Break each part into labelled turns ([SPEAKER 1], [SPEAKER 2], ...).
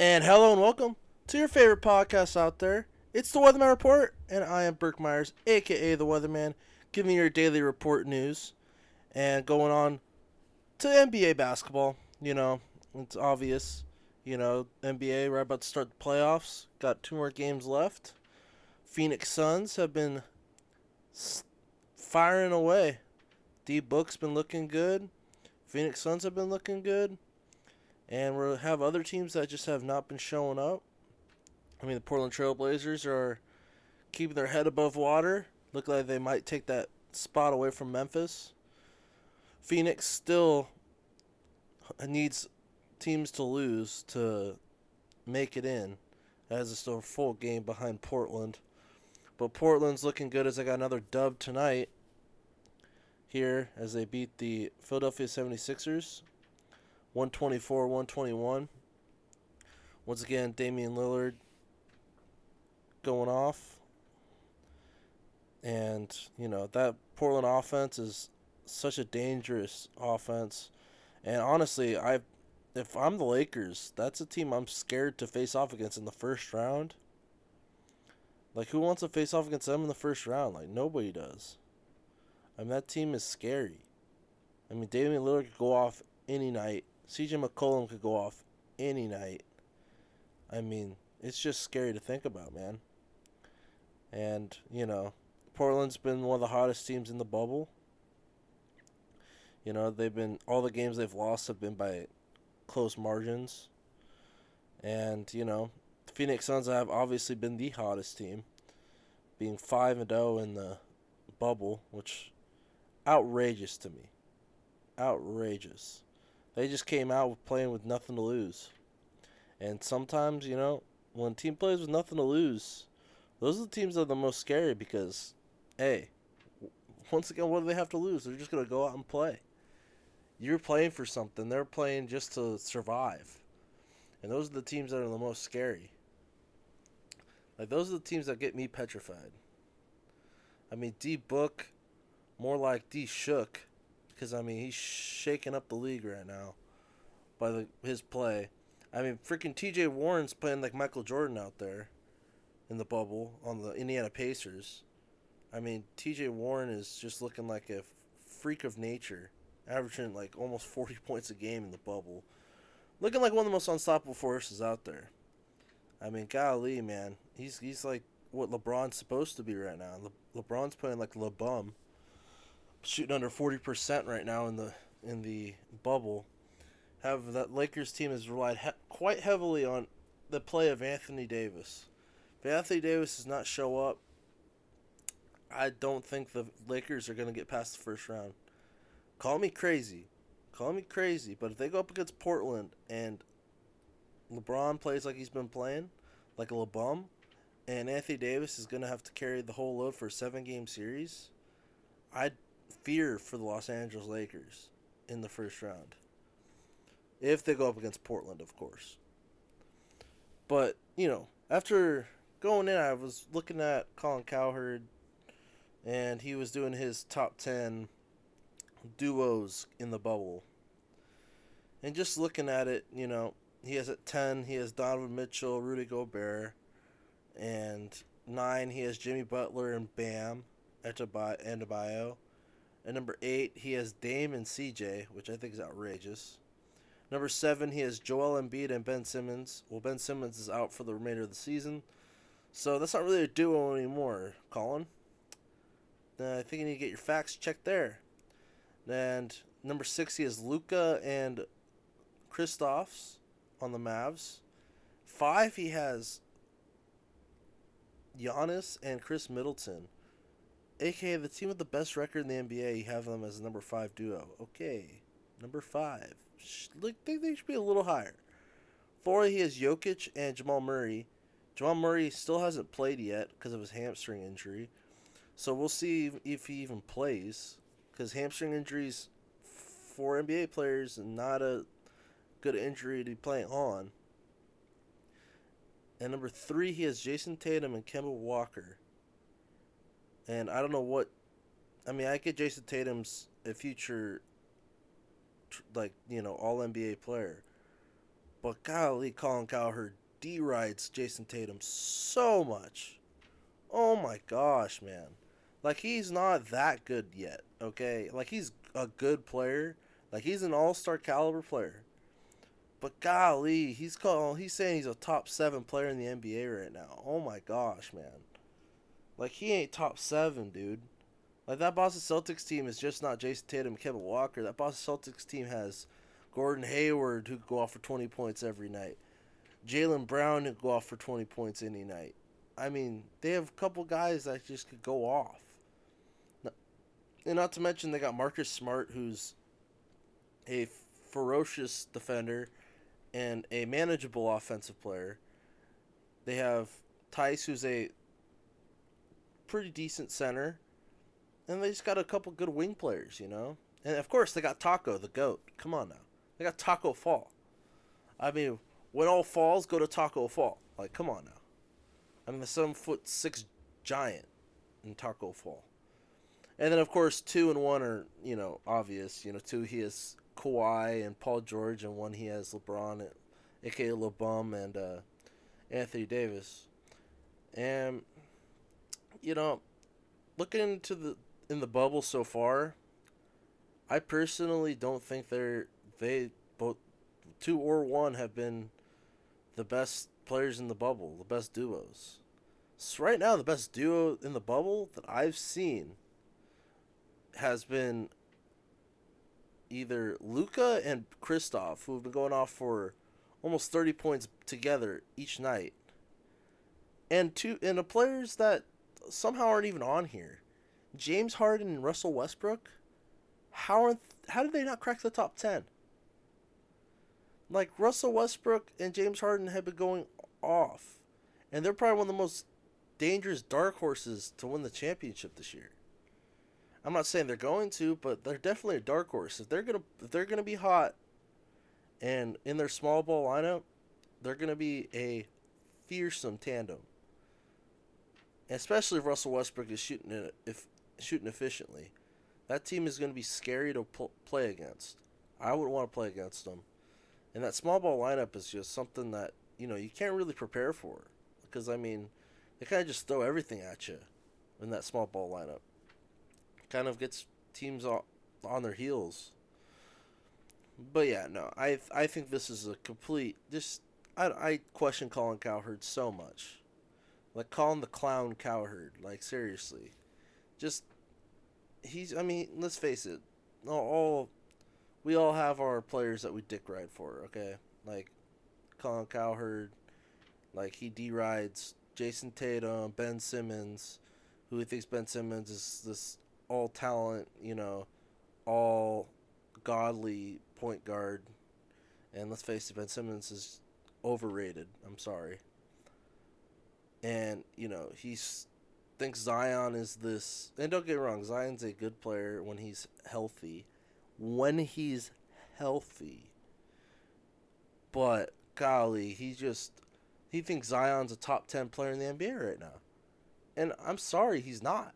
[SPEAKER 1] And hello and welcome to your favorite podcast out there. It's the Weatherman Report, and I am Burke Myers, aka the Weatherman, giving you your daily report news and going on to NBA basketball. You know, it's obvious. You know, NBA, we're about to start the playoffs. Got two more games left. Phoenix Suns have been firing away. D Book's been looking good. Phoenix Suns have been looking good. And we have other teams that just have not been showing up. I mean, the Portland Trail Blazers are keeping their head above water. Look like they might take that spot away from Memphis. Phoenix still needs teams to lose to make it in, as it's still a full game behind Portland. But Portland's looking good as they got another dub tonight here as they beat the Philadelphia 76ers 124 121. Once again, Damian Lillard going off. And, you know, that Portland offense is such a dangerous offense. And honestly, I if I'm the Lakers, that's a team I'm scared to face off against in the first round. Like who wants to face off against them in the first round? Like nobody does. I mean that team is scary. I mean Damian Lillard could go off any night. CJ McCollum could go off any night. I mean, it's just scary to think about, man. And, you know, Portland's been one of the hottest teams in the bubble. You know, they've been all the games they've lost have been by close margins. And, you know, Phoenix Suns have obviously been the hottest team, being 5 and 0 in the bubble, which outrageous to me. Outrageous. They just came out with playing with nothing to lose. And sometimes, you know, when a team plays with nothing to lose, those are the teams that are the most scary because, hey, once again, what do they have to lose? They're just going to go out and play. You're playing for something. They're playing just to survive. And those are the teams that are the most scary. Like, those are the teams that get me petrified. I mean, D Book, more like D Shook because I mean he's shaking up the league right now by the, his play. I mean, freaking T.J. Warren's playing like Michael Jordan out there in the bubble on the Indiana Pacers. I mean, T.J. Warren is just looking like a freak of nature, averaging like almost 40 points a game in the bubble, looking like one of the most unstoppable forces out there. I mean, golly, man, he's he's like what LeBron's supposed to be right now. Le- LeBron's playing like LeBum shooting under forty percent right now in the in the bubble. Have that Lakers team has relied he- quite heavily on the play of Anthony Davis. If Anthony Davis does not show up, I don't think the Lakers are going to get past the first round. Call me crazy, call me crazy, but if they go up against Portland and LeBron plays like he's been playing, like a LeBum, and Anthony Davis is going to have to carry the whole load for a seven game series, I'd fear for the Los Angeles Lakers in the first round. If they go up against Portland, of course. But, you know, after going in, I was looking at Colin Cowherd, and he was doing his top 10 duos in the bubble. And just looking at it, you know, he has at 10, he has Donovan Mitchell, Rudy Gobert, and 9, he has Jimmy Butler and Bam Adebayo. At number eight, he has Dame and CJ, which I think is outrageous. Number seven, he has Joel Embiid and Ben Simmons. Well, Ben Simmons is out for the remainder of the season, so that's not really a duo anymore, Colin. Uh, I think you need to get your facts checked there. And number six, he has Luka and Kristaps on the Mavs. Five, he has Giannis and Khris Middleton aka the team with the best record in the NBA, you have them as number five duo. Okay, number five. Look, think they should be a little higher. Four, he has Jokic and Jamal Murray. Jamal Murray still hasn't played yet because of his hamstring injury, so we'll see if he even plays. Because hamstring injuries for NBA players not a good injury to be playing on. And number three, he has Jayson Tatum and Kemba Walker. And I don't know what. I mean, I get Jayson Tatum's a future, like, you know, all NBA player. But golly, Colin Cowherd derides Jayson Tatum so much. Oh my gosh, man. Like he's not that good yet, okay? Like he's a good player. Like he's an all-star caliber player. But golly, he's called he's saying he's a top 7 player in the NBA right now. Oh my gosh, man. Like he ain't top 7, dude. Like that Boston Celtics team is just not Jayson Tatum Kemba Walker. That Boston Celtics team has Gordon Hayward who could go off for 20 points every night. Jaylen Brown who could go off for 20 points any night. I mean, they have a couple guys that just could go off. And not to mention, they got Marcus Smart, who's a ferocious defender and a manageable offensive player. They have Theis, who's a pretty decent center. And they just got a couple good wing players, you know? And of course, they got Taco, the GOAT. Come on now. They got Taco Fall. I mean, when all falls, go to Taco Fall. Like, come on now. I mean, the seven foot six giant in Taco Fall. And then, of course, two and one are, you know, obvious. You know, two he has Kawhi and Paul George, and one he has LeBron, aka LeBum, and uh, Anthony Davis. And, you know, looking into the in the bubble so far, I personally don't think they're they both two or one have been the best players in the bubble, the best duos. So right now, the best duo in the bubble that I've seen has been either Luka and Kristaps, who have been going off for almost 30 points together each night. And two and the players that somehow aren't even on here. James Harden and Russell Westbrook. How are how did they not crack the top 10? Like Russell Westbrook and James Harden have been going off. And they're probably one of the most dangerous dark horses to win the championship this year. I'm not saying they're going to, but they're definitely a dark horse. If they're gonna if they're gonna be hot, and in their small ball lineup, they're gonna be a fearsome tandem. Especially if Russell Westbrook is shooting it, if shooting efficiently, that team is gonna be scary to pl- play against. I wouldn't want to play against them, and that small ball lineup is just something that you know you can't really prepare for, because I mean, they kind of just throw everything at you in that small ball lineup. Kind of gets teams on their heels. But yeah, no, I I think this is a complete just I I question Colin Cowherd so much, like calling the clown Cowherd. Like seriously, just he's. I mean, let's face it, all, we all have our players that we dick ride for. Okay, like Colin Cowherd, like he derides Jayson Tatum, Ben Simmons, who he thinks Ben Simmons is this all talent, you know, all godly point guard. And let's face it, Ben Simmons is overrated. I'm sorry. And, you know, he's thinks Zion is this and don't get wrong, Zion's a good player when he's healthy. When he's healthy. But golly, he just he thinks Zion's a top 10 player in the NBA right now. And I'm sorry, he's not.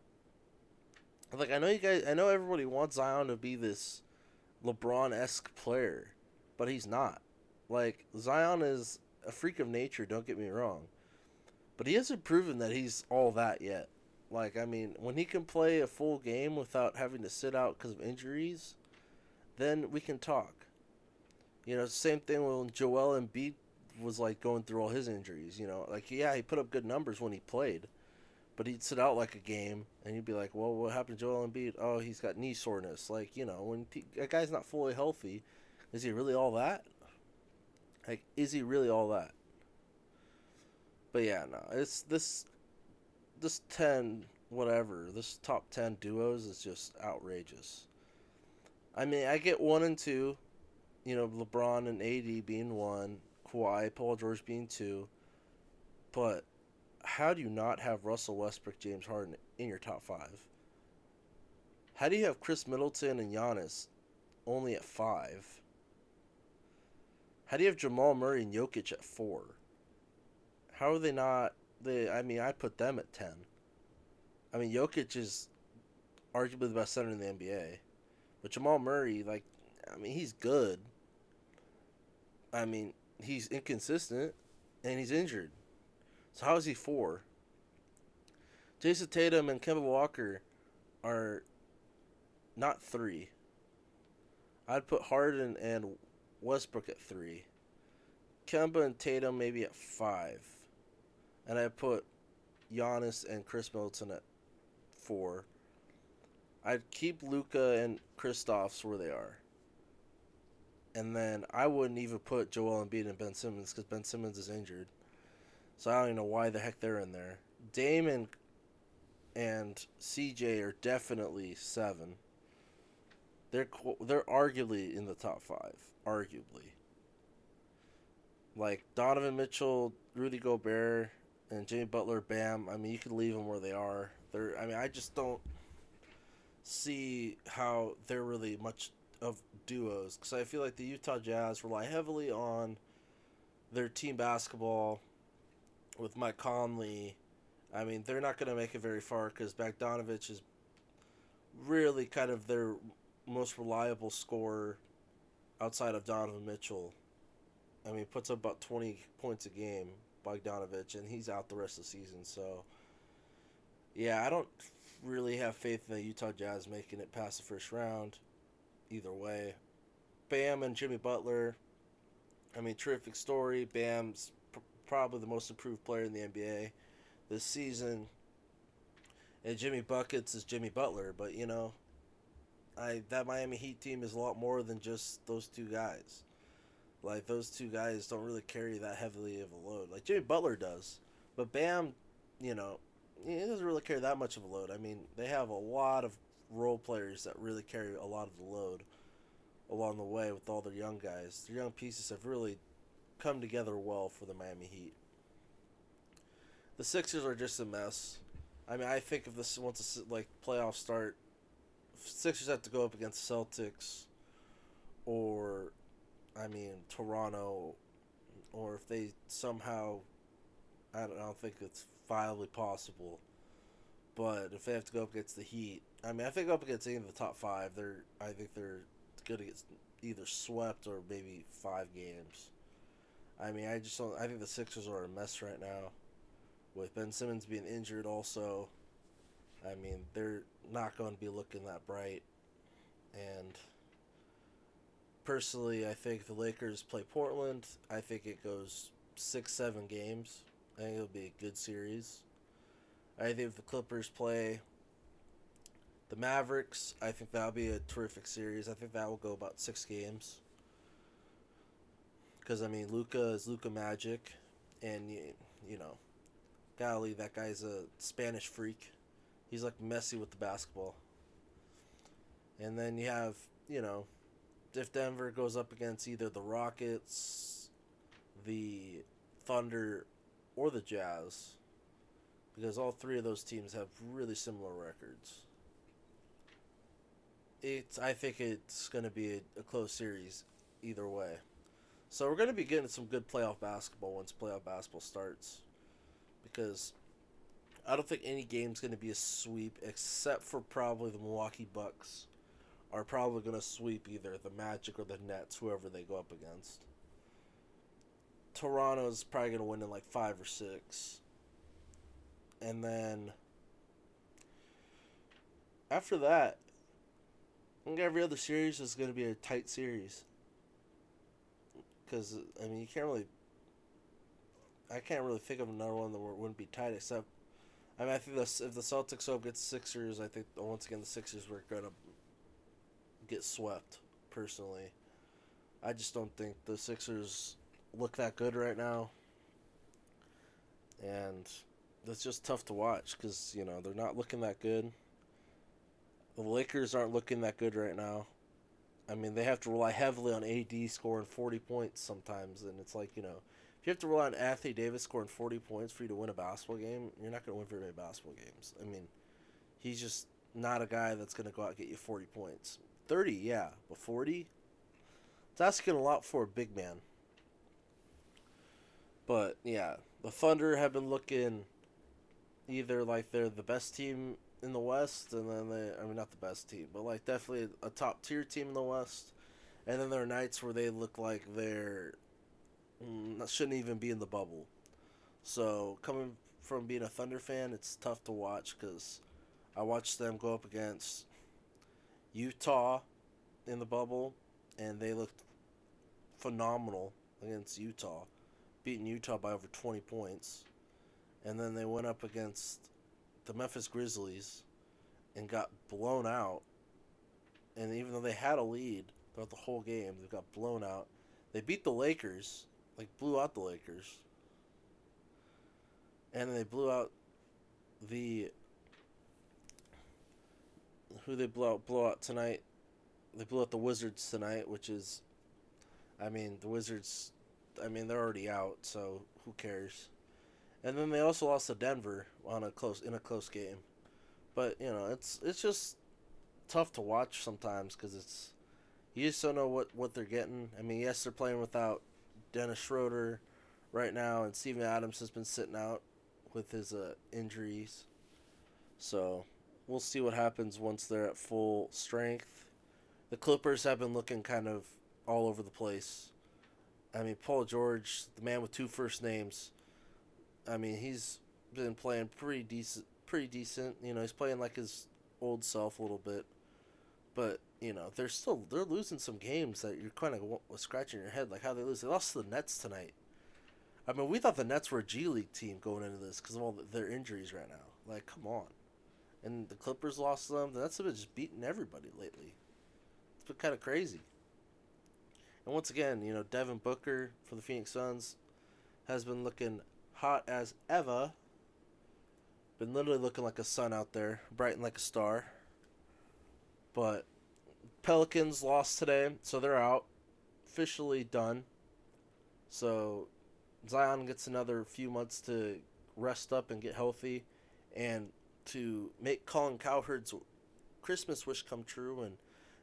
[SPEAKER 1] Like I know you guys, I know everybody wants Zion to be this LeBron esque player, but he's not. Like Zion is a freak of nature. Don't get me wrong, but he hasn't proven that he's all that yet. Like I mean, when he can play a full game without having to sit out because of injuries, then we can talk. You know, same thing when Joel Embiid was like going through all his injuries. You know, like yeah, he put up good numbers when he played, but he'd sit out like a game, and you'd be like, "Well, what happened to Joel Embiid? Oh, he's got knee soreness." Like you know, when a guy's not fully healthy, is he really all that? Like, is he really all that? But yeah, no, it's this, this ten whatever, this top ten duos is just outrageous. I mean, I get one and two, you know, LeBron and AD being one, Kawhi, Paul George being two, but how do you not have Russell Westbrook, James Harden in your top five? How do you have Khris Middleton and Giannis only at five? How do you have Jamal Murray and Jokic at four? How are they not? They, I mean, I put them at ten. I mean, Jokic is arguably the best center in the NBA, but Jamal Murray, like, I mean, he's good. I mean, he's inconsistent and he's injured. So how is he four? Jayson Tatum and Kemba Walker are not three. I'd put Harden and Westbrook at three. Kemba and Tatum maybe at five. And I put Giannis and Khris Middleton at four. I'd keep Luka and Kristaps where they are. And then I wouldn't even put Joel Embiid and Ben Simmons because Ben Simmons is injured. So I don't even know why the heck they're in there. Dame and, and CJ are definitely seven. They're they're arguably in the top five, arguably. Like Donovan Mitchell, Rudy Gobert, and Jimmy Butler, Bam. I mean, you could leave them where they are. They're. I mean, I just don't see how they're really much of duos because I feel like the Utah Jazz rely heavily on their team basketball with Mike Conley. I mean, they're not going to make it very far because Bogdanovich is really kind of their most reliable scorer outside of Donovan Mitchell. I mean, puts up about 20 points a game, Bogdanovich, and he's out the rest of the season. So, yeah, I don't really have faith in the Utah Jazz making it past the first round either way. Bam and Jimmy Butler, I mean, terrific story. Bam's pr- probably the most improved player in the NBA this season. And Jimmy Buckets is Jimmy Butler, but you know, I that Miami Heat team is a lot more than just those two guys. Like those two guys don't really carry that heavily of a load. Like Jimmy Butler does, but Bam, you know, he doesn't really carry that much of a load. I mean, they have a lot of role players that really carry a lot of the load along the way with all their young guys. Their young pieces have really come together well for the Miami Heat. The Sixers are just a mess. I mean, I think if this once the like playoffs start, Sixers have to go up against Celtics, or, I mean Toronto, or if they somehow, I don't, I don't think it's viably possible. But if they have to go up against the Heat, I mean, I think up against any of the top five, they're I think they're to get either swept or maybe five games. I mean, I just don't. I think the Sixers are a mess right now, with Ben Simmons being injured. Also, I mean, they're not going to be looking that bright. And personally, I think the Lakers play Portland. I think it goes six, seven games. I think it'll be a good series. I think if the Clippers play the Mavericks, I think that'll be a terrific series. I think that will go about six games. Because I mean, Luka is Luka Magic, and you, you know, golly, that guy's a Spanish freak. He's like messy with the basketball. And then you have, you know, if Denver goes up against either the Rockets, the Thunder, or the Jazz, because all three of those teams have really similar records. It's I think it's going to be a, a close series either way. So we're going to be getting some good playoff basketball once playoff basketball starts because I don't think any game's going to be a sweep except for probably the Milwaukee Bucks are probably going to sweep either the Magic or the Nets, whoever they go up against. Toronto's probably going to win in like five or six. And then after that, I think every other series is going to be a tight series. Because, I mean, you can't really. I can't really think of another one that wouldn't be tight except. I mean, I think this, if the Celtics up against Sixers, I think once again the Sixers were going to get swept, personally. I just don't think the Sixers look that good right now. And that's just tough to watch because, you know, they're not looking that good. The Lakers aren't looking that good right now. I mean, they have to rely heavily on AD scoring 40 points sometimes, and it's like, you know, if you have to rely on Anthony Davis scoring 40 points for you to win a basketball game, you're not going to win very many basketball games. I mean, he's just not a guy that's going to go out and get you 40 points. 30, yeah, but 40? It's asking a lot for a big man. But, yeah, the Thunder have been looking either like they're the best team in the West, and then they, I mean, not the best team, but like definitely a top tier team in the West. And then there are nights where they look like they're mm, shouldn't even be in the bubble. So coming from being a Thunder fan, it's tough to watch because I watched them go up against Utah in the bubble, and they looked phenomenal against Utah, beating Utah by over 20 points. And then they went up against the Memphis Grizzlies and got blown out. And even though they had a lead throughout the whole game, they got blown out. They beat the Lakers, like blew out the Lakers. And they blew out the who they blow out, blow out tonight. They blew out the Wizards tonight, which is, I mean, the Wizards. I mean, they're already out, so who cares? And then they also lost to Denver on a close in a close game, but you know, it's it's just tough to watch sometimes because it's you just don't know what what they're getting. I mean, yes, they're playing without Dennis Schroeder right now, and Steven Adams has been sitting out with his uh, injuries, so we'll see what happens once they're at full strength. The Clippers have been looking kind of all over the place. I mean, Paul George, the man with two first names. I mean, he's been playing pretty decent. Pretty decent. You know, he's playing like his old self a little bit. But you know, they're still they're losing some games that you're kind of scratching your head like how they lose. They lost to the Nets tonight. I mean, we thought the Nets were a G League team going into this because of all their injuries right now. Like, come on and the Clippers lost them. The Nets have been just beating everybody lately. It's been kind of crazy. And once again, you know, Devin Booker for the Phoenix Suns has been looking hot as ever. Been literally looking like a sun out there, brighten like a star. But Pelicans lost today, so they're out. Officially done. So Zion gets another few months to rest up and get healthy. And to make Colin Cowherd's Christmas wish come true and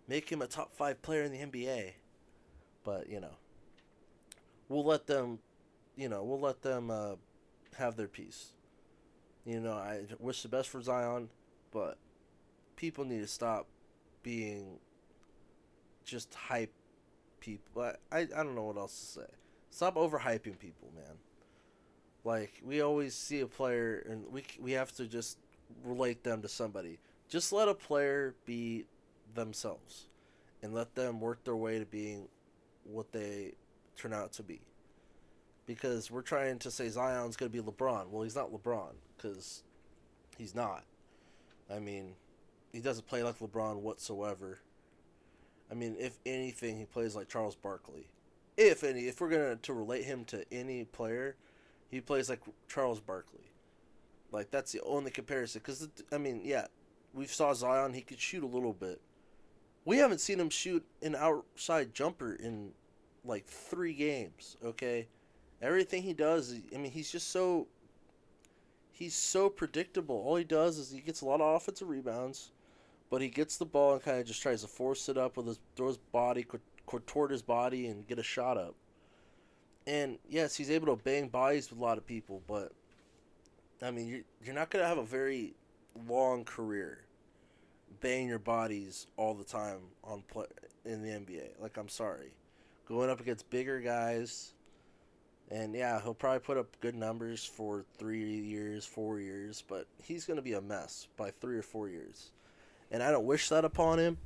[SPEAKER 1] make him a top five player in the NBA. But you know, we'll let them, you know, we'll let them uh, have their piece. You know, I wish the best for Zion, but people need to stop being just hype people. I, I, I don't know what else to say. Stop overhyping people, man. Like we always see a player, and we we have to just relate them to somebody. Just let a player be themselves and let them work their way to being what they turn out to be. Because we're trying to say Zion's going to be LeBron. Well, he's not LeBron because he's not. I mean, he doesn't play like LeBron whatsoever. I mean, if anything, he plays like Charles Barkley. If any, if we're gonna to relate him to any player, he plays like Charles Barkley. Like that's the only comparison. Because I mean, yeah, we saw Zion; he could shoot a little bit. We haven't seen him shoot an outside jumper in like three games. Okay, everything he does, I mean, he's just so. He's so predictable. All he does is he gets a lot of offensive rebounds, but he gets the ball and kind of just tries to force it up with his throw his body, contort his body, and get a shot up. And yes, he's able to bang bodies with a lot of people, but I mean, you're, you're not going to have a very long career banging your bodies all the time on play in the NBA. Like, I'm sorry. Going up against bigger guys, and yeah, he'll probably put up good numbers for three years, four years, but he's going to be a mess by three or four years. And I don't wish that upon him,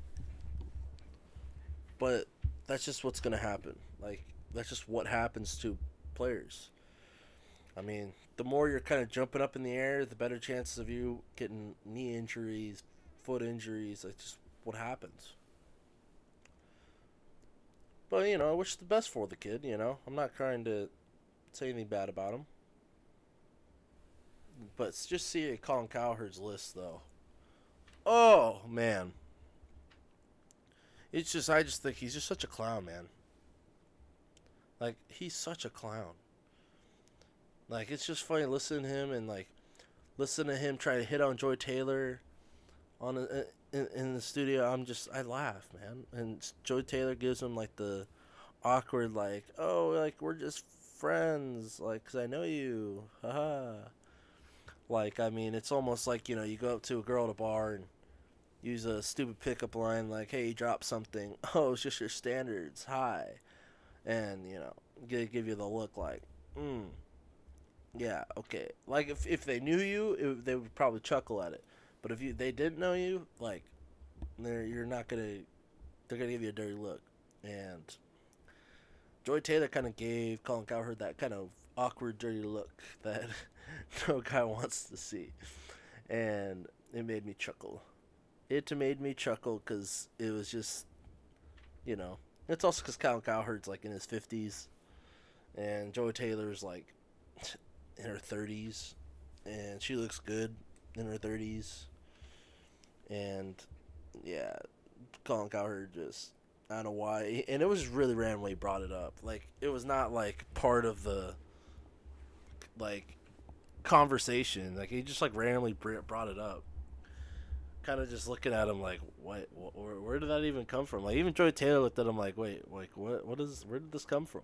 [SPEAKER 1] but that's just what's going to happen. Like, that's just what happens to players. I mean, the more you're kind of jumping up in the air, the better chances of you getting knee injuries, foot injuries. That's just what happens. But you know, I wish the best for the kid. You know, I'm not trying to say anything bad about him. But just see Colin Cowherd's list though. Oh man, it's just I just think he's just such a clown, man. Like he's such a clown. Like it's just funny listening to him and like listen to him try to hit on Joy Taylor on a, in, in the studio. I'm just I laugh, man. And Joy Taylor gives him like the awkward like, "Oh, like we're just friends, like cuz I know you." Haha. like I mean, it's almost like, you know, you go up to a girl at a bar and use a stupid pickup line like, "Hey, you dropped something." "Oh, it's just your standards." Hi. And, you know, They give you the look like, hmm, yeah, okay. Like if if they knew you, it, they would probably chuckle at it. But if you they didn't know you, like, they're you're not gonna, they're gonna give you a dirty look. And Joy Taylor kind of gave Colin Cowherd that kind of awkward, dirty look that no guy wants to see, and it made me chuckle. It made me chuckle because it was just, you know, it's also because Colin Cowherd's like in his fifties, and Joy Taylor's like in her thirties, and she looks good in her thirties, and yeah, Colin Cowherd just I don't know why, and it was really randomly brought it up. Like it was not like part of the like conversation. Like he just like randomly brought it up. Kind of just looking at him like, what? Where, where did that even come from? Like even Joy Taylor looked at him like, wait, like what? What is? Where did this come from?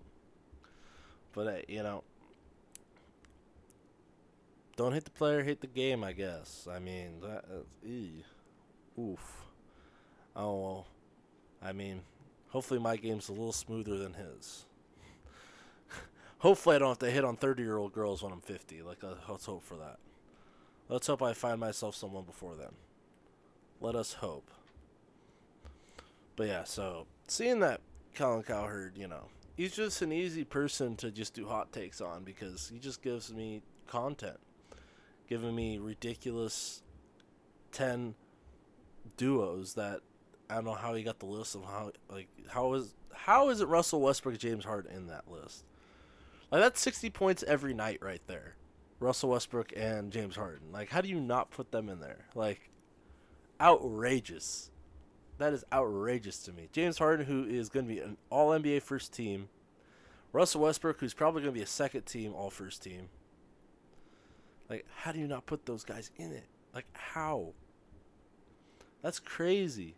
[SPEAKER 1] But hey, you know, don't hit the player, hit the game. I guess. I mean, that, uh, oof. Oh, well. I mean, Hopefully, my game's a little smoother than his. Hopefully, I don't have to hit on 30 year old girls when I'm 50. Like, uh, let's hope for that. Let's hope I find myself someone before then. Let us hope. But yeah, so seeing that Colin Cowherd, you know, he's just an easy person to just do hot takes on because he just gives me content, giving me ridiculous 10 duos that I don't know how he got the list of how like how is how is it Russell Westbrook James Harden in that list? Like that's 60 points every night right there. Russell Westbrook and James Harden. Like how do you not put them in there? Like outrageous. That is outrageous to me. James Harden who is going to be an all NBA first team. Russell Westbrook who's probably going to be a second team all first team. Like how do you not put those guys in it? Like how? That's crazy.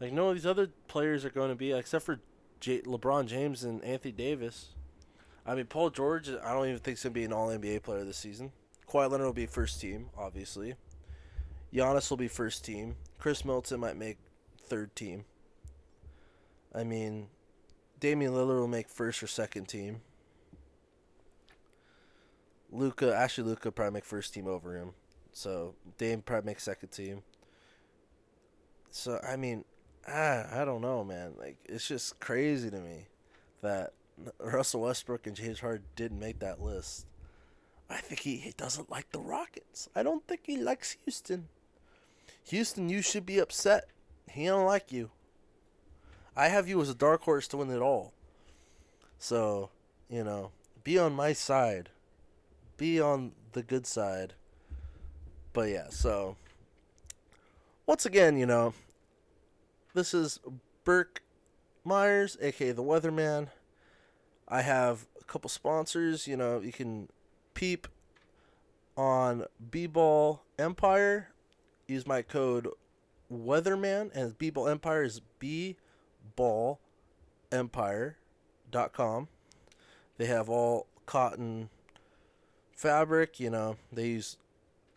[SPEAKER 1] Like no, these other players are going to be except for J- LeBron James and Anthony Davis. I mean, Paul George. I don't even think he's gonna be an All NBA player this season. Kawhi Leonard will be first team, obviously. Giannis will be first team. Khris Middleton might make third team. I mean, Damian Lillard will make first or second team. Luka, actually, Luka probably make first team over him. So Dame probably make second team. So I mean, I, I don't know, man. Like it's just crazy to me that Russell Westbrook and James Harden didn't make that list. I think he, he doesn't like the Rockets. I don't think he likes Houston. Houston, you should be upset. He don't like you. I have you as a dark horse to win it all. So, you know, be on my side. Be on the good side. But yeah, so once again, you know, this is Burke Myers, aka the Weatherman. I have a couple sponsors. You know, you can peep on B Ball Empire. Use my code Weatherman, and B Ball Empire is B Ball Empire.com. They have all cotton fabric. You know, they use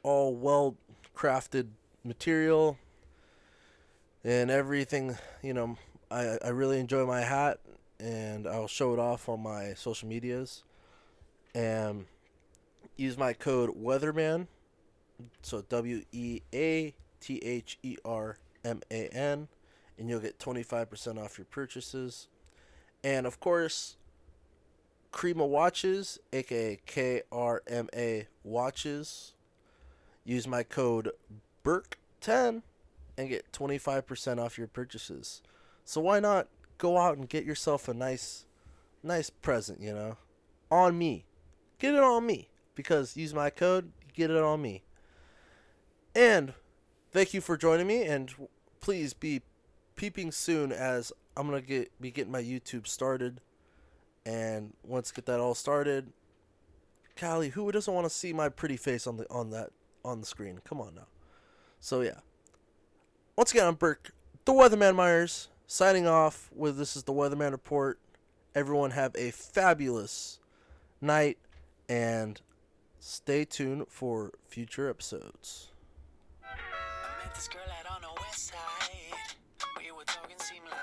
[SPEAKER 1] all well crafted material and everything. You know, I I really enjoy my hat, and I'll show it off on my social medias, and use my code Weatherman, so W E A T H E R M A N, and you'll get twenty five percent off your purchases, and of course. Krema Watches, aka KRMA Watches. Use my code BURKE10 and get 25% off your purchases. So why not go out and get yourself a nice nice present, you know? On me. Get it on me because use my code, get it on me. And thank you for joining me and please be peeping soon as I'm going to get be getting my YouTube started. And once get that all started, Callie, who doesn't want to see my pretty face on the on that on the screen? Come on now. So yeah once again, I'm Burke, the Weatherman Myers, signing off with this is the Weatherman Report. Everyone have a fabulous night and stay tuned for future episodes. We were talking, like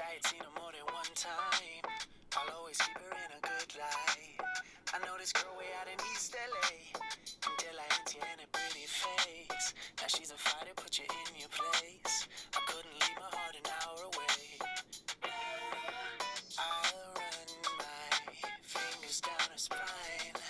[SPEAKER 1] I had seen her in
[SPEAKER 2] time. I'll always keep her in a good light. I know this girl way out in East LA. Until I empty and a pretty face. Now she's a fighter, put you in your place. I couldn't leave my heart an hour away. I'll run my fingers down her spine.